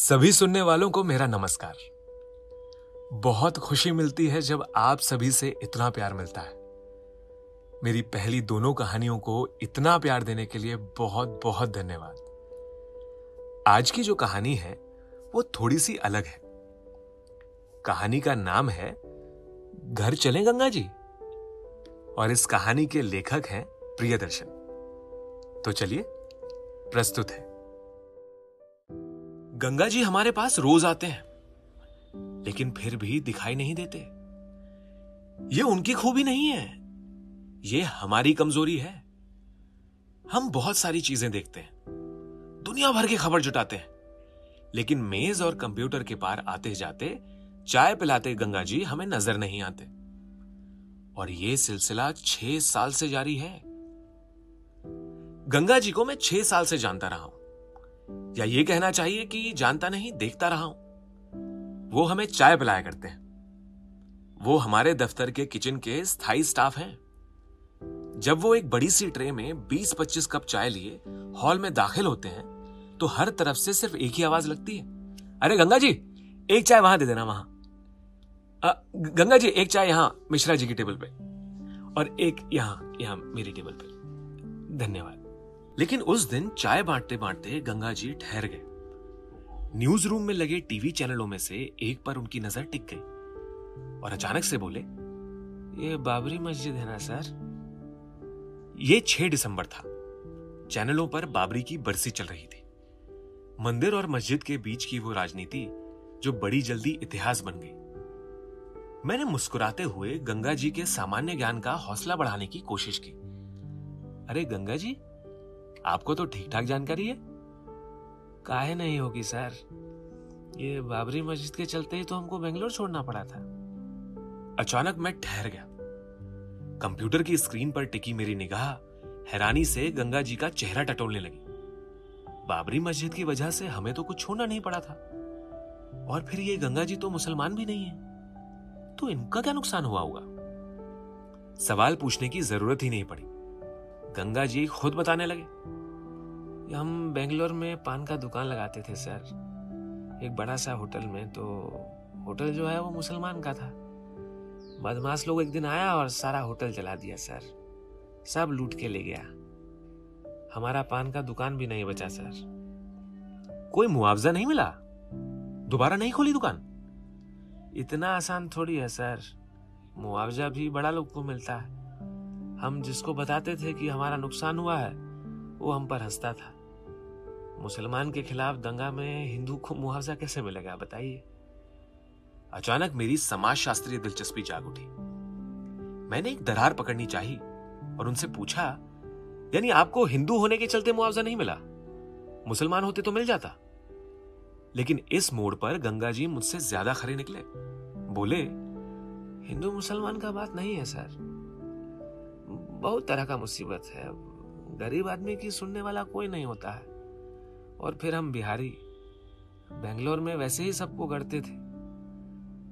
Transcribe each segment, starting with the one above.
सभी सुनने वालों को मेरा नमस्कार। बहुत खुशी मिलती है जब आप सभी से इतना प्यार मिलता है। मेरी पहली दोनों कहानियों को इतना प्यार देने के लिए बहुत बहुत धन्यवाद। आज की जो कहानी है, वो थोड़ी सी अलग है। कहानी का नाम है, घर चले गंगा जी। और इस कहानी के लेखक हैं प्रियदर्शन। तो चलिए, प्रस्तुत है। गंगा जी हमारे पास रोज आते हैं, लेकिन फिर भी दिखाई नहीं देते। ये उनकी खूबी नहीं है, ये हमारी कमज़ोरी है। हम बहुत सारी चीज़ें देखते हैं, दुनिया भर की खबर जुटाते हैं, लेकिन मेज और कंप्यूटर के पार आते जाते, चाय पिलाते गंगा जी हमें नज़र नहीं आते। और यह सिलसिला छह साल से जारी है। गंगा जी को मैं छह साल से जानता रहा हूँ। या ये कहना चाहिए कि जानता नहीं देखता रहा हूँ। वो हमें चाय पिलाया करते हैं। वो हमारे दफ्तर के किचन के स्थायी स्टाफ हैं। जब वो एक बड़ी सी ट्रे में 20-25 कप चाय लिए हॉल में दाखिल होते हैं तो हर तरफ़ से सिर्फ़ एक ही आवाज़ लगती है। अरे गंगा जी एक चाय वहाँ दे देना वहाँ। आ, गंगा जी एक चाय यहाँ मिश्रा जी की टेबल पे। और एक यहाँ यहाँ मेरी टेबल पे। धन्यवाद। लेकिन उस दिन चाय बांटते बांटते गंगा जी ठहर गए। न्यूज़ रूम में लगे टीवी चैनलों में से एक पर उनकी नज़र टिक गई और अचानक से बोले, ये बाबरी मस्जिद है ना, सर? ये 6 दिसंबर था। चैनलों पर बाबरी की बरसी चल रही थी। मंदिर और मस्जिद के बीच की वो राजनीति जो बड़ी जल्दी इतिहास बन गई। मैंने मुस्कुराते हुए गंगा जी के सामान्य ज्ञान का हौसला बढ़ाने की कोशिश की। अरे गंगा जी आपको तो ठीक ठाक जानकारी है? काहे नहीं होगी, सर? ये बाबरी मस्जिद के चलते ही तो हमको बेंगलोर छोड़ना पड़ा था। अचानक मैं ठहर गया। कंप्यूटर की स्क्रीन पर टिकी मेरी निगाह, हैरानी से गंगा जी का चेहरा टटोलने लगी। बाबरी मस्जिद की वजह से हमें तो कुछ छोड़ना नहीं पड़ा था। और फिर ये गंगा जी तो मुसलमान भी नहीं है। तो इनका क्या नुकसान हुआ होगा? सवाल पूछने की ज़रूरत ही नहीं पड़ी। गंगा जी खुद बताने लगे। हम बेंगलोर में पान का दुकान लगाते थे, सर। एक बड़ा सा होटल में तो होटल जो है वो मुसलमान का था। बदमाश लोग एक दिन आया और सारा होटल जला दिया, सर। सब लूट के ले गया। हमारा पान का दुकान भी नहीं बचा, सर। कोई मुआवजा नहीं मिला? दोबारा नहीं खोली दुकान? इतना आसान थोड़ी है, सर। मुआवजा भी बड़ा लोग को मिलता। है हम जिसको बताते थे कि हमारा नुकसान हुआ है, वो हम पर हंसता था। मुसलमान के खिलाफ दंगा में हिंदू को मुआवजा कैसे मिलेगा, बताइए। अचानक मेरी समाज शास्त्रीय दिलचस्पी जाग उठी। मैंने एक दरार पकड़नी चाही और उनसे पूछा, यानी आपको हिंदू होने के चलते मुआवजा नहीं मिला? मुसलमान होते तो मिल जाता? लेकिन इस मोड़ पर गंगा जी मुझसे ज़्यादा खरे निकले। बोले, हिंदू मुसलमान का बात नहीं है, सर। बहुत तरह का मुसीबत है। गरीब आदमी की सुनने वाला कोई नहीं होता है। और फिर हम बिहारी। बेंगलोर में वैसे ही सबको करते थे।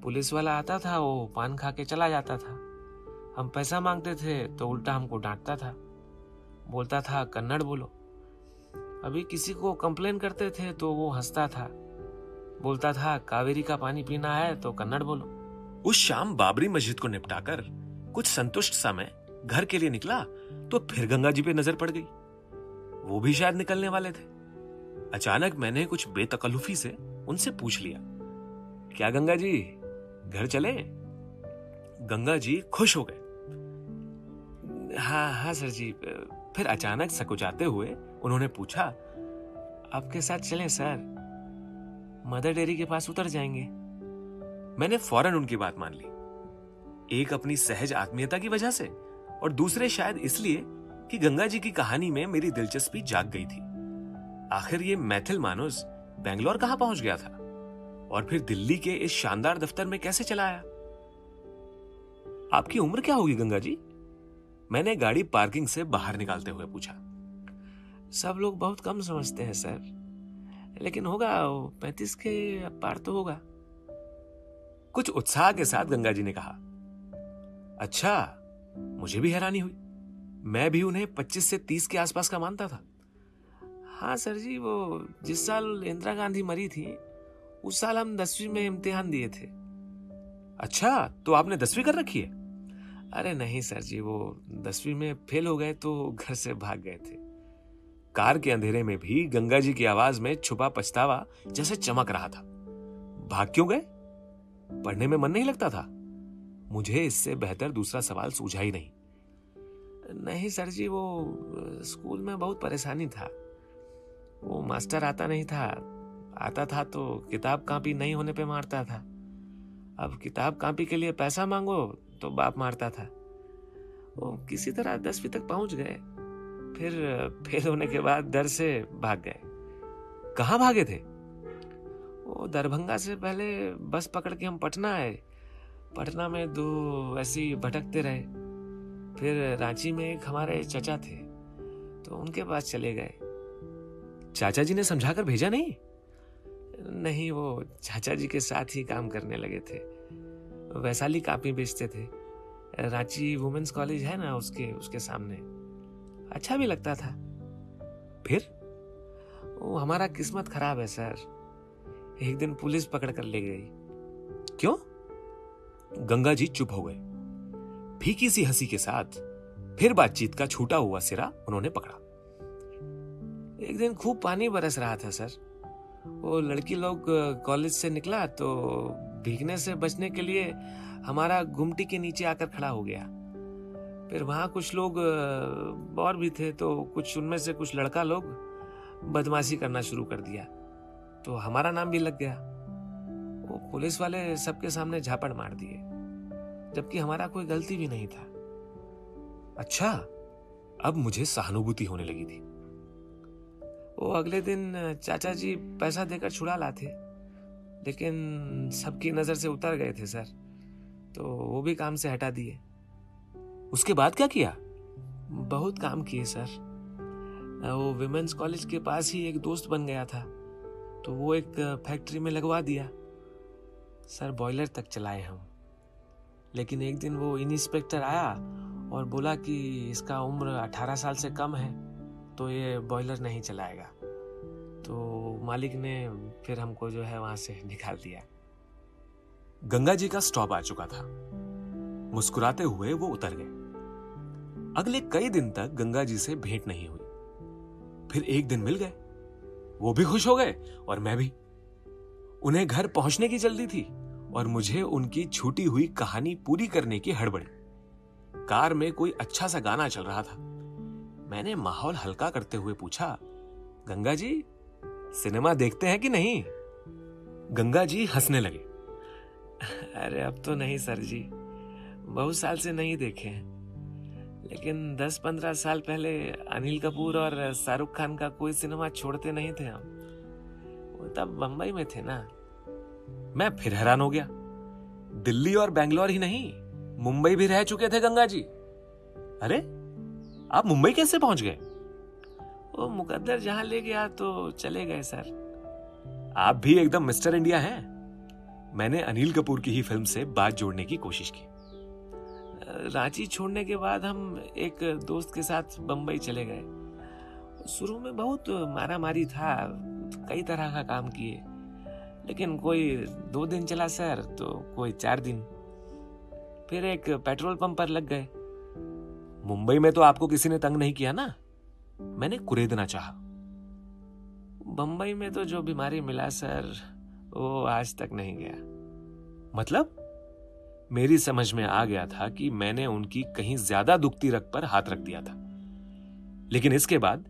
पुलिस वाला आता था, वो पान खा के चला जाता था। हम पैसा मांगते थे तो उल्टा हमको डांटता था। बोलता था, कन्नड़ बोलो। अभी किसी को कंप्लेन करते थे तो वो हंसता था। बोलता था, कावेरी का पानी पीना है तो कन्नड़ बोलो। उस शाम बाबरी मस्जिद को निपटाकर कुछ संतुष्ट सा मैं घर के लिए निकला तो फिर गंगा जी पे नज़र पड़ गई। वो भी शायद निकलने वाले थे। अचानक मैंने कुछ बेतकल्लुफी से उनसे पूछ लिया, क्या गंगा जी घर चले? गंगा जी खुश हो गए। हाँ हाँ सर जी, फिर अचानक सकुचाते हुए उन्होंने पूछा, आपके साथ चलें सर? मदर डेयरी के पास उतर जाएँगे। मैंने फ़ौरन उनकी बात मान ली। एक अपनी सहज आत्मीयता की वजह से और दूसरे शायद इसलिए कि गंगा जी की कहानी में मेरी दिलचस्पी जाग गई थी। आखिर ये मैथिल मानुस बेंगलोर कहाँ पहुँच गया था? और फिर दिल्ली के इस शानदार दफ्तर में कैसे चला आया? आपकी उम्र क्या होगी गंगा जी? मैंने गाड़ी पार्किंग से बाहर निकालते हुए पूछा। सब लोग बहुत कम समझते हैं, सर। लेकिन होगा, पैंतीस के पार तो होगा। कुछ उत्साह के साथ गंगा जी ने कहा अच्छा मुझे भी हैरानी हुई। मैं भी उन्हें 25 से 30 के आसपास का मानता था। हाँ सर जी, वो जिस साल इंदिरा गांधी मरी थी, उस साल हम दसवीं में इम्तिहान दिए थे। अच्छा तो आपने दसवीं कर रखी है? अरे नहीं, सर जी, वो दसवीं में फेल हो गए तो घर से भाग गए थे। कार के अंधेरे में भी गंगा जी की आवाज़ में छुपा पछतावा जैसे चमक रहा था। भाग क्यों गए? पढ़ने में मन नहीं लगता था? मुझे इससे बेहतर दूसरा सवाल सूझा ही नहीं। नहीं, सर जी, वो स्कूल में बहुत परेशानी था। वो मास्टर आता नहीं था। आता था तो किताब कापी नहीं होने पे मारता था। अब किताब कापी के लिए पैसा मांगो तो बाप मारता था। वो किसी तरह दसवीं तक पहुँच गए। फिर, फेल होने के बाद डर से भाग गए। कहाँ भागे थे? वो दरभंगा से पहले बस पकड़ के हम पटना आए। पटना में दो ऐसे ही भटकते रहे। फिर रांची में एक हमारे चाचा थे तो उनके पास चले गए। चाचा जी ने समझाकर भेजा नहीं? नहीं, वो चाचा जी के साथ ही काम करने लगे थे। वैशाली कापी बेचते थे। रांची वुमेन्स कॉलेज है ना उसके उसके सामने। अच्छा भी लगता था। फिर? वो हमारा किस्मत खराब है, सर। एक दिन पुलिस पकड़ कर ले गई। क्यों? गंगा जी चुप हो गए। फीकी सी हँसी के साथ फिर बातचीत का छूटा हुआ सिरा उन्होंने पकड़ा। एक दिन खूब पानी बरस रहा था, सर। वो लड़की लोग कॉलेज से निकला तो भीगने से बचने के लिए हमारा गुमटी के नीचे आकर खड़ा हो गया। फिर वहाँ कुछ लोग और भी थे तो कुछ उनमें से कुछ लड़का लोग बदमाशी करना शुरू कर दिया। तो हमारा नाम भी लग गया। वो पुलिस वाले सबके सामने झापड़ मार दिए, जबकि हमारा कोई गलती भी नहीं था। अच्छा अब मुझे सहानुभूति होने लगी थी। वो अगले दिन चाचा जी पैसा देकर छुड़ा लाते, लेकिन सबकी नज़र से उतर गए थे सर तो वो भी काम से हटा दिए। उसके बाद क्या किया? बहुत काम किए सर। वो विमेंस कॉलेज के पास ही एक दोस्त बन गया था तो वो एक फैक्ट्री में लगवा दिया। सर बॉयलर तक चलाए हम। लेकिन एक दिन वो इंस्पेक्टर आया और बोला कि इसका उम्र 18 साल से कम है तो ये बॉयलर नहीं चलाएगा। तो मालिक ने फिर हमको जो है वहाँ से निकाल दिया। गंगा जी का स्टॉप आ चुका था। मुस्कुराते हुए वो उतर गए। अगले कई दिन तक गंगा जी से भेंट नहीं हुई। फिर एक दिन मिल गए। वो भी खुश हो गए और मैं भी। उन्हें घर पहुँचने की जल्दी थी और मुझे उनकी छूटी हुई कहानी पूरी करने की हड़बड़ी। कार में कोई अच्छा सा गाना चल रहा था। मैंने माहौल हल्का करते हुए पूछा, गंगा जी, सिनेमा देखते हैं कि नहीं? गंगा जी हंसने लगे। अरे, अब तो नहीं सर जी, बहुत साल से नहीं देखे हैं। लेकिन 10-15 साल पहले अनिल कपूर और शाहरुख खान का कोई सिनेमा छोड़ते नहीं थे हम। तब बंबई में थे ना। मैं फिर हैरान हो गया। दिल्ली और बैंगलोर ही नहीं, मुंबई भी रह चुके थे गंगा जी अरे, आप मुंबई कैसे पहुँच गए? वो मुकद्दर जहाँ ले गया तो चले गए, सर। आप भी एकदम मिस्टर इंडिया हैं। मैंने अनिल कपूर की ही फ़िल्म से बात जोड़ने की कोशिश की। रांची छोड़ने के बाद हम एक दोस्त के साथ बंबई चले गए। शुरू में बहुत मारा मारी था कई तरह का काम किए। लेकिन कोई दो दिन चला सर तो कोई चार दिन। फिर एक पेट्रोल पंप पर लग गए। मुंबई में तो आपको किसी ने तंग नहीं किया ना? मैंने कुरेदना चाहा। बंबई में तो जो बीमारी मिला सर, वो आज तक नहीं गया। मतलब? मेरी समझ में आ गया था कि मैंने उनकी कहीं ज़्यादा दुखती रग पर हाथ रख दिया था। लेकिन इसके बाद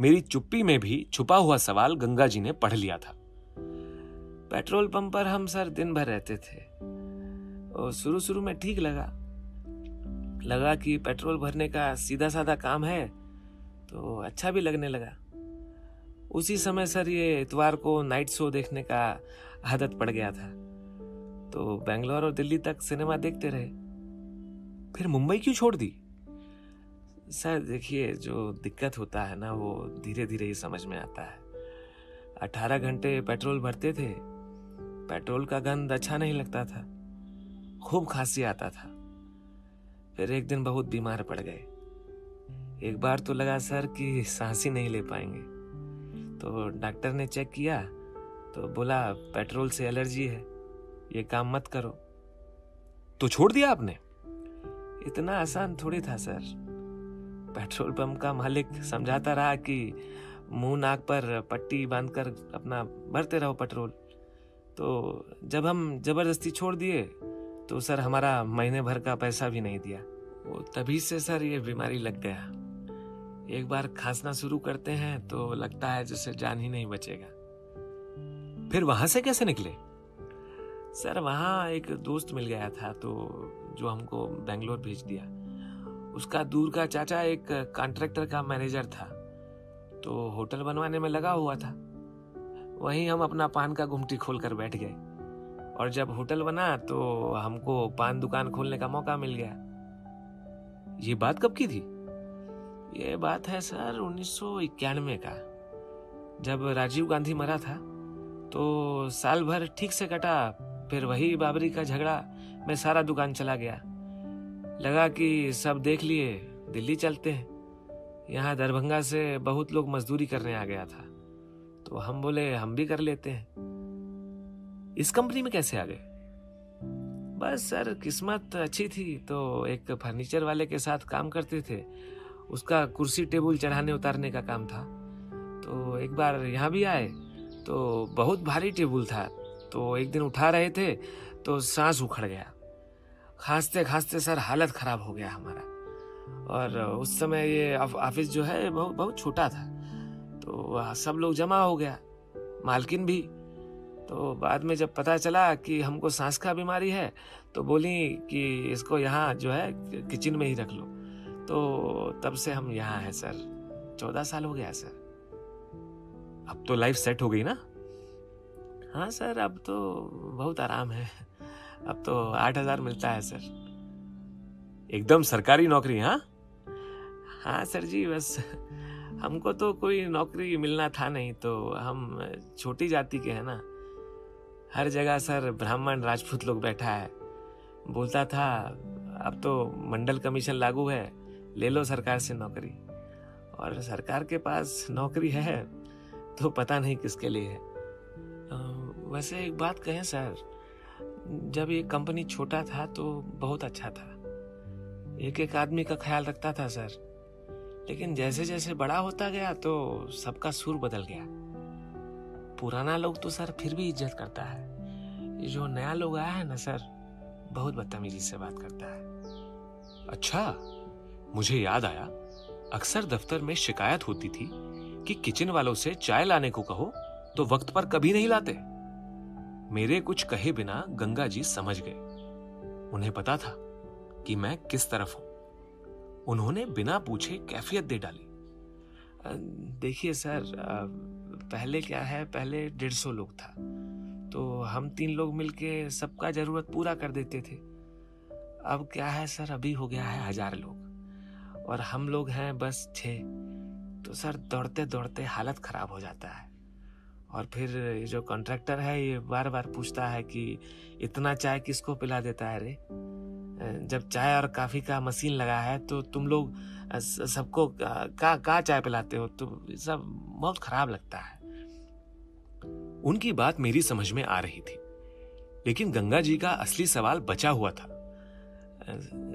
मेरी चुप्पी में भी छुपा हुआ सवाल गंगा जी ने पढ़ लिया था। पेट्रोल पंप पर हम सर दिन भर रहते थे। और शुरू शुरू में ठीक लगा। लगा कि पेट्रोल भरने का सीधा साधा काम है तो अच्छा भी लगने लगा। उसी समय सर ये इतवार को नाइट शो देखने का आदत पड़ गया था। तो बेंगलोर और दिल्ली तक सिनेमा देखते रहे। फिर मुंबई क्यों छोड़ दी? सर देखिए, जो दिक्कत होता है ना, वो धीरे धीरे ही समझ में आता है। अठारह घंटे पेट्रोल भरते थे, पेट्रोल का गंध अच्छा नहीं लगता था, खूब खांसी आता था। फिर एक दिन बहुत बीमार पड़ गए। एक बार तो लगा सर कि सांस ही नहीं ले पाएँगे। तो डॉक्टर ने चेक किया तो बोला, पेट्रोल से एलर्जी है, ये काम मत करो। तो छोड़ दिया आपने? इतना आसान थोड़ी था, सर। पेट्रोल पंप का मालिक समझाता रहा कि मुँह नाक पर पट्टी बांधकर अपना भरते रहो पेट्रोल। तो जब हम ज़बरदस्ती छोड़ दिए तो सर हमारा महीने भर का पैसा भी नहीं दिया। वो तभी से सर ये बीमारी लग गया। एक बार खांसना शुरू करते हैं तो लगता है जैसे जान ही नहीं बचेगा। फिर वहाँ से कैसे निकले? सर वहाँ एक दोस्त मिल गया था तो जो हमको बेंगलोर भेज दिया। उसका दूर का चाचा एक कॉन्ट्रैक्टर का मैनेजर था तो होटल बनवाने में लगा हुआ था। वहीं हम अपना पान का गुमटी खोल कर बैठ गए। और जब होटल बना तो हमको पान दुकान खोलने का मौका मिल गया। ये बात कब की थी? ये बात है सर, उन्नीस सौ इक्यानवे का। जब राजीव गांधी मरा था तो साल भर ठीक से कटा, फिर वही बाबरी का झगड़ा में सारा दुकान चला गया। लगा कि सब देख लिए, दिल्ली चलते हैं। यहाँ दरभंगा से बहुत लोग मजदूरी करने आ गया था। तो हम बोले, हम भी कर लेते हैं। इस कंपनी में कैसे आ गए? बस सर, किस्मत अच्छी थी। तो एक फर्नीचर वाले के साथ काम करते थे। उसका कुर्सी टेबल चढ़ाने उतारने का काम था। तो एक बार यहाँ भी आए। तो बहुत भारी टेबल था। तो एक दिन उठा रहे थे तो सांस उखड़ गया। खांसते खांसते सर हालत खराब हो गया हमारा। और उस समय ये ऑफ़िस जो है बहुत बहुत छोटा था। तो सब लोग जमा हो गया, मालकिन भी। तो बाद में जब पता चला कि हमको सांस का बीमारी है तो बोली कि इसको यहाँ जो है किचन में ही रख लो। तो तब से हम यहाँ हैं सर। चौदह साल हो गया सर। अब तो लाइफ सेट हो गई ना? हाँ सर, अब तो बहुत आराम है। अब तो आठ हज़ार मिलता है, सर। एकदम सरकारी नौकरी हाँ? हाँ सर जी, बस हमको तो कोई नौकरी मिलना था नहीं तो हम छोटी जाति के हैं ना। हर जगह सर ब्राह्मण राजपूत लोग बैठा है। बोलता था, अब तो मंडल कमीशन लागू है, ले लो सरकार से नौकरी। और सरकार के पास नौकरी है तो पता नहीं किसके लिए है। वैसे एक बात कहें, सर जब ये कंपनी छोटा था तो बहुत अच्छा था। एक एक आदमी का ख्याल रखता था, सर। लेकिन जैसे जैसे बड़ा होता गया तो सबका सुर बदल गया। पुराना लोग तो सर, फिर भी इज़्ज़त करता है। जो नया लोग आया है ना, सर, बहुत बदतमीजी से बात करता है। अच्छा मुझे याद आया, अक्सर दफ्तर में शिकायत होती थी कि किचन वालों से चाय लाने को कहो तो वक्त पर कभी नहीं लाते। मेरे कुछ कहे बिना गंगा जी समझ गए। उन्हें पता था कि मैं किस तरफ़ हूँ। उन्होंने बिना पूछे कैफियत दे डाली। देखिए सर पहले क्या है, पहले डेढ़ सौ लोग था। तो हम तीन लोग मिलके सबका ज़रूरत पूरा कर देते थे। अब क्या है सर, अभी हो गया है हज़ार लोग। और हम लोग हैं बस छः तो सर दौड़ते दौड़ते हालत खराब हो जाता है। और फिर ये जो कॉन्ट्रैक्टर है, ये बार बार पूछता है कि इतना चाय किसको पिला देता है रे? जब चाय और काफ़ी का मशीन लगा है तो तुम लोग सबको का का चाय पिलाते हो? तो सब बहुत खराब लगता है। उनकी बात मेरी समझ में आ रही थी, लेकिन गंगा जी का असली सवाल बचा हुआ था।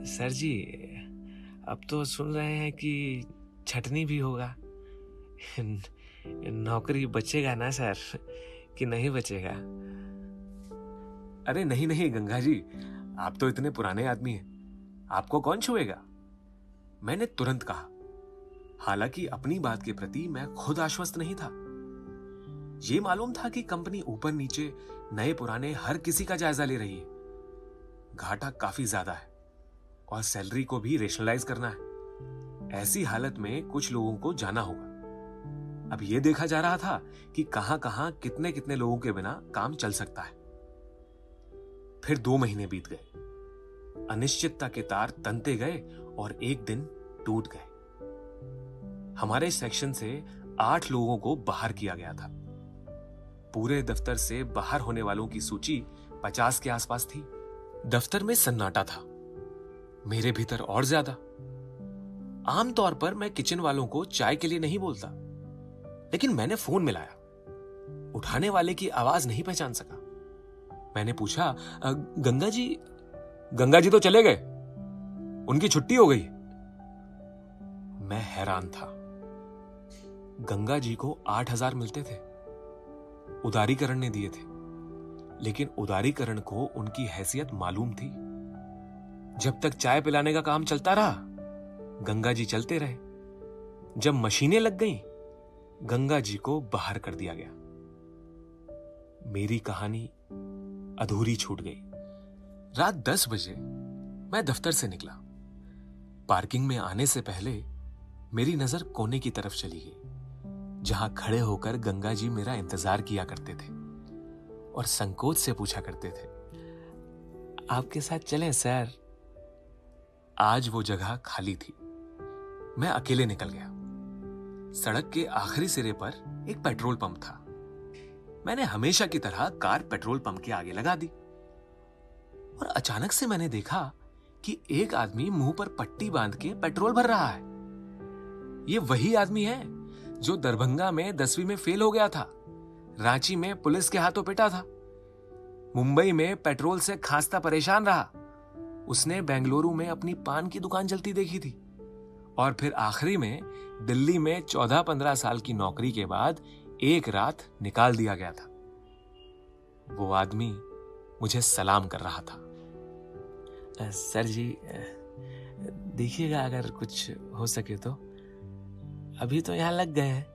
सर जी, अब तो सुन रहे हैं कि छटनी भी होगा। नौकरी बचेगा ना, सर? कि नहीं बचेगा? अरे नहीं नहीं, गंगा जी, आप तो इतने पुराने आदमी हैं। आपको कौन छुएगा? मैंने तुरंत कहा। हालाँकि अपनी बात के प्रति मैं खुद आश्वस्त नहीं था। यह मालूम था कि कंपनी ऊपर नीचे नए पुराने हर किसी का जायजा ले रही है। घाटा काफ़ी ज़्यादा है और सैलरी को भी रेशनलाइज करना है। ऐसी हालत में कुछ लोगों को जाना होगा। अब यह देखा जा रहा था कि कहाँ कहाँ कितने कितने लोगों के बिना काम चल सकता है। फिर दो महीने बीत गए। अनिश्चितता के तार तनते गए और एक दिन टूट गए। हमारे सेक्शन से आठ लोगों को बाहर किया गया था। पूरे दफ्तर से बाहर होने वालों की सूची पचास के आसपास थी। दफ्तर में सन्नाटा था। मेरे भीतर और ज़्यादा। आमतौर पर मैं किचन वालों को चाय के लिए नहीं बोलता। लेकिन मैंने फ़ोन मिलाया। उठाने वाले की आवाज़ नहीं पहचान सका। मैंने पूछा गंगा जी गंगा जी तो चले गए? उनकी छुट्टी हो गई? मैं हैरान था। गंगा जी को आठ हज़ार मिलते थे। उदारीकरण ने दिए थे। लेकिन उदारीकरण को उनकी हैसियत मालूम थी। जब तक चाय पिलाने का काम चलता रहा गंगा जी चलते रहे। जब मशीनें लग गईं, गंगा जी को बाहर कर दिया गया। मेरी कहानी अधूरी छूट गई। रात दस बजे मैं दफ्तर से निकला। पार्किंग में आने से पहले मेरी नज़र कोने की तरफ़ चली गई, जहाँ खड़े होकर गंगा जी मेरा इंतज़ार किया करते थे और संकोच से पूछा करते थे, आपके साथ चलें, सर? आज वो जगह खाली थी। मैं अकेले निकल गया। सड़क के आखिरी सिरे पर एक पेट्रोल पंप था। मैंने हमेशा की तरह कार पेट्रोल पंप के आगे लगा दी। और अचानक से मैंने देखा कि एक आदमी मुँह पर पट्टी बाँध के पेट्रोल भर रहा है। ये वही आदमी है जो दरभंगा में दसवीं में फेल हो गया था, रांची में पुलिस के हाथों पिटा था, मुंबई में पेट्रोल से खांसता परेशान रहा, उसने बेंगलुरु में अपनी पान की दुकान चलती देखी थी। और फिर आखिरी में दिल्ली में चौदह पंद्रह साल की नौकरी के बाद एक रात निकाल दिया गया था। वो आदमी मुझे सलाम कर रहा था। सर जी देखिएगा अगर कुछ हो सके तो। अभी तो यहाँ लग गए हैं।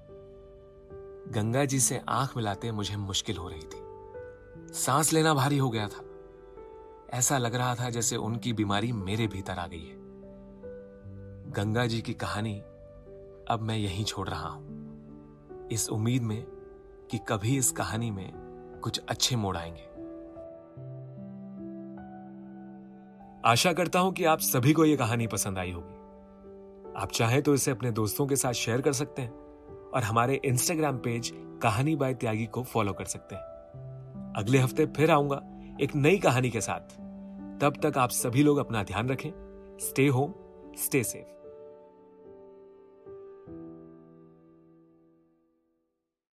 गंगा जी से आँख मिलाते मुझे मुश्किल हो रही थी। सांस लेना भारी हो गया था। ऐसा लग रहा था जैसे उनकी बीमारी मेरे भीतर आ गई है। गंगा जी की कहानी अब मैं यहीं छोड़ रहा हूँ। इस उम्मीद में कि कभी इस कहानी में कुछ अच्छे मोड़ आएँगे। आशा करता हूँ कि आप सभी को यह कहानी पसंद आई होगी। आप चाहें तो इसे अपने दोस्तों के साथ शेयर कर सकते हैं और हमारे Instagram page Kahani by Tyagi को फॉलो कर सकते हैं। अगले हफ़्ते फिर आऊँगा एक नई कहानी के साथ। तब तक आप सभी लोग अपना ध्यान रखें स्टे होम स्टे सेफ़